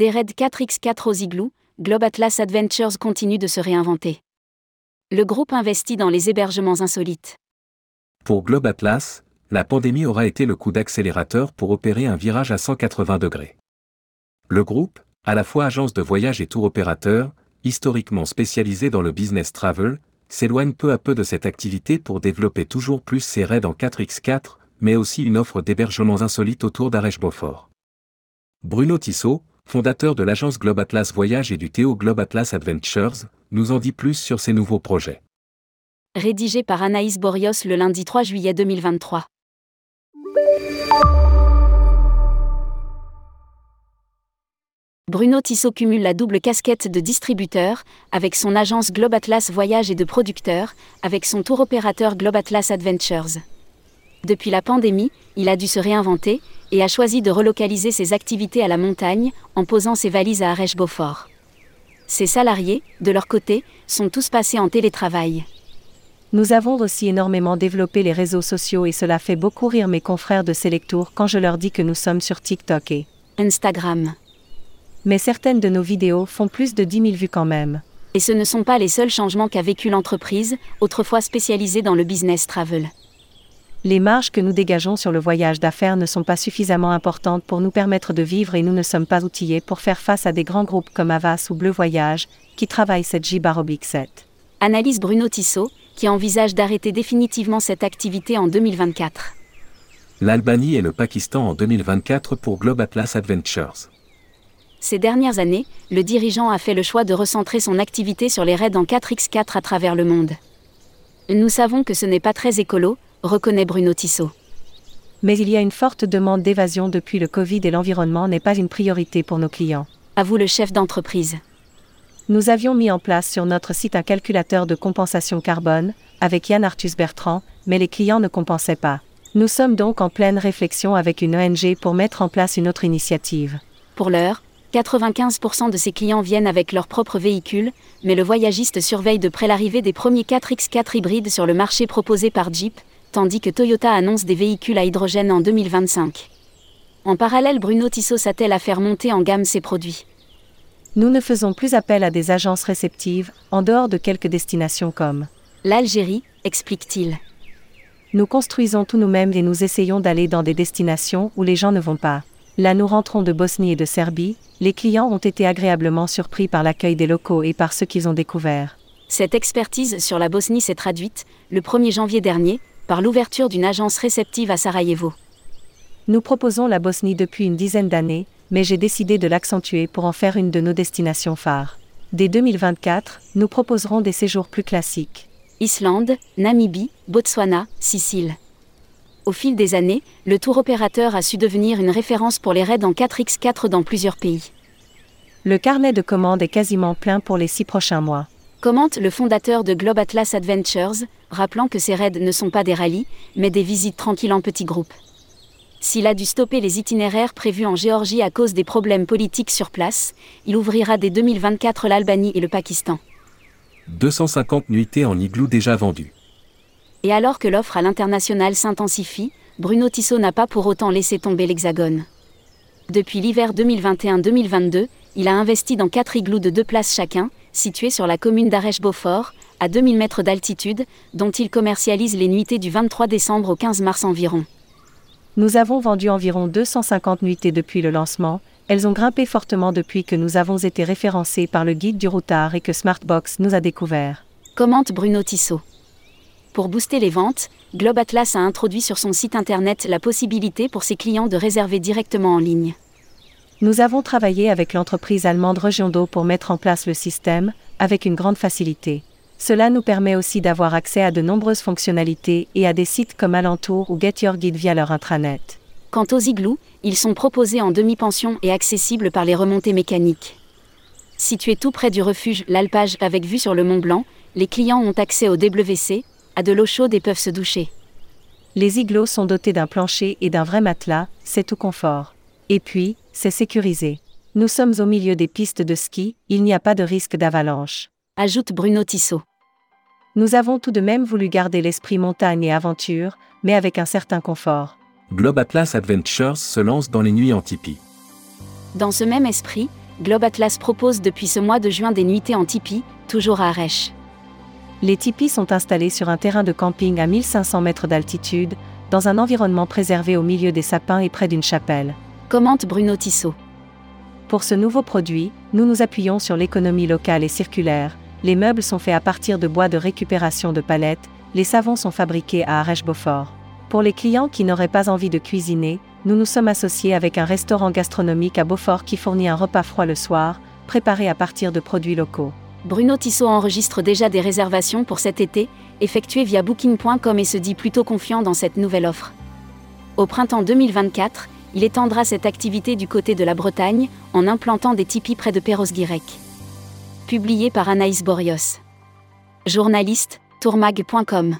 Des raids 4x4 aux igloos, Globe Atlas Adventures continue de se réinventer. Le groupe investit dans les hébergements insolites. Pour Globe Atlas, la pandémie aura été le coup d'accélérateur pour opérer un virage à 180 degrés. Le groupe, à la fois agence de voyage et tour opérateur, historiquement spécialisé dans le business travel, s'éloigne peu à peu de cette activité pour développer toujours plus ses raids en 4x4, mais aussi une offre d'hébergements insolites autour d'Arèche-Beaufort. Bruno Tissot, fondateur de l'agence Globe Atlas Voyage et du Théo Globe Atlas Adventures, nous en dit plus sur ses nouveaux projets. Rédigé par Anaïs Borios le lundi 3 juillet 2023. Bruno Tissot cumule la double casquette de distributeur, avec son agence Globe Atlas Voyage et de producteur, avec son tour opérateur Globe Atlas Adventures. Depuis la pandémie, il a dû se réinventer et a choisi de relocaliser ses activités à la montagne en posant ses valises à Arèche-Beaufort. Ses salariés, de leur côté, sont tous passés en télétravail. Nous avons aussi énormément développé les réseaux sociaux et cela fait beaucoup rire mes confrères de Selectour quand je leur dis que nous sommes sur TikTok et Instagram. Mais certaines de nos vidéos font plus de 10 000 vues quand même. Et ce ne sont pas les seuls changements qu'a vécu l'entreprise, autrefois spécialisée dans le business travel. Les marges que nous dégageons sur le voyage d'affaires ne sont pas suffisamment importantes pour nous permettre de vivre et nous ne sommes pas outillés pour faire face à des grands groupes comme Avas ou Bleu Voyage, qui travaillent cette j 7 Analyse Bruno Tissot, qui envisage d'arrêter définitivement cette activité en 2024. L'Albanie et le Pakistan en 2024 pour Globe Atlas Adventures. Ces dernières années, le dirigeant a fait le choix de recentrer son activité sur les raids en 4x4 à travers le monde. Nous savons que ce n'est pas très écolo, reconnaît Bruno Tissot. Mais il y a une forte demande d'évasion depuis le Covid et l'environnement n'est pas une priorité pour nos clients. Avoue le chef d'entreprise. Nous avions mis en place sur notre site un calculateur de compensation carbone, avec Yann Arthus Bertrand, mais les clients ne compensaient pas. Nous sommes donc en pleine réflexion avec une ONG pour mettre en place une autre initiative. Pour l'heure, 95% de ses clients viennent avec leur propre véhicule, mais le voyagiste surveille de près l'arrivée des premiers 4x4 hybrides sur le marché proposé par Jeep, tandis que Toyota annonce des véhicules à hydrogène en 2025. En parallèle, Bruno Tissot s'attelle à faire monter en gamme ses produits. Nous ne faisons plus appel à des agences réceptives, en dehors de quelques destinations comme l'Algérie, explique-t-il. Nous construisons tout nous-mêmes et nous essayons d'aller dans des destinations où les gens ne vont pas. Là nous rentrons de Bosnie et de Serbie, les clients ont été agréablement surpris par l'accueil des locaux et par ce qu'ils ont découvert. Cette expertise sur la Bosnie s'est traduite, le 1er janvier dernier, par l'ouverture d'une agence réceptive à Sarajevo. Nous proposons la Bosnie depuis une dizaine d'années, mais j'ai décidé de l'accentuer pour en faire une de nos destinations phares. Dès 2024, nous proposerons des séjours plus classiques. Islande, Namibie, Botswana, Sicile. Au fil des années, le tour opérateur a su devenir une référence pour les raids en 4x4 dans plusieurs pays. Le carnet de commandes est quasiment plein pour les six prochains mois. Commente le fondateur de Globe Atlas Adventures, rappelant que ces raids ne sont pas des rallyes, mais des visites tranquilles en petits groupes. S'il a dû stopper les itinéraires prévus en Géorgie à cause des problèmes politiques sur place, il ouvrira dès 2024 l'Albanie et le Pakistan. 250 nuitées en igloo déjà vendues. Et alors que l'offre à l'international s'intensifie, Bruno Tissot n'a pas pour autant laissé tomber l'Hexagone. Depuis l'hiver 2021-2022, il a investi dans quatre igloos de deux places chacun, situés sur la commune d'Arèche-Beaufort, à 2000 mètres d'altitude, dont il commercialise les nuitées du 23 décembre au 15 mars environ. Nous avons vendu environ 250 nuitées depuis le lancement, elles ont grimpé fortement depuis que nous avons été référencés par le guide du routard et que Smartbox nous a découvert. Commente Bruno Tissot. Pour booster les ventes, Globe Atlas a introduit sur son site internet la possibilité pour ses clients de réserver directement en ligne. Nous avons travaillé avec l'entreprise allemande Regiondo pour mettre en place le système, avec une grande facilité. Cela nous permet aussi d'avoir accès à de nombreuses fonctionnalités et à des sites comme Alentour ou Get Your Guide via leur intranet. Quant aux igloos, ils sont proposés en demi-pension et accessibles par les remontées mécaniques. Situés tout près du refuge L'Alpage avec vue sur le Mont Blanc, les clients ont accès au WC, à de l'eau chaude et peuvent se doucher. Les igloos sont dotés d'un plancher et d'un vrai matelas, c'est tout confort. Et puis, c'est sécurisé. Nous sommes au milieu des pistes de ski, il n'y a pas de risque d'avalanche. Ajoute Bruno Tissot. Nous avons tout de même voulu garder l'esprit montagne et aventure, mais avec un certain confort. Globe Atlas Adventures se lance dans les nuits en tipi. Dans ce même esprit, Globe Atlas propose depuis ce mois de juin des nuitées en tipi, toujours à Arèche. Les tipis sont installés sur un terrain de camping à 1500 mètres d'altitude, dans un environnement préservé au milieu des sapins et près d'une chapelle. Commente Bruno Tissot. Pour ce nouveau produit, nous nous appuyons sur l'économie locale et circulaire. Les meubles sont faits à partir de bois de récupération de palettes, les savons sont fabriqués à Arèche-Beaufort. Pour les clients qui n'auraient pas envie de cuisiner, nous nous sommes associés avec un restaurant gastronomique à Beaufort qui fournit un repas froid le soir, préparé à partir de produits locaux. Bruno Tissot enregistre déjà des réservations pour cet été, effectuées via booking.com et se dit plutôt confiant dans cette nouvelle offre. Au printemps 2024, il étendra cette activité du côté de la Bretagne, en implantant des tipis près de Perros-Guirec. Publié par Anaïs Borios. Journaliste, tourmag.com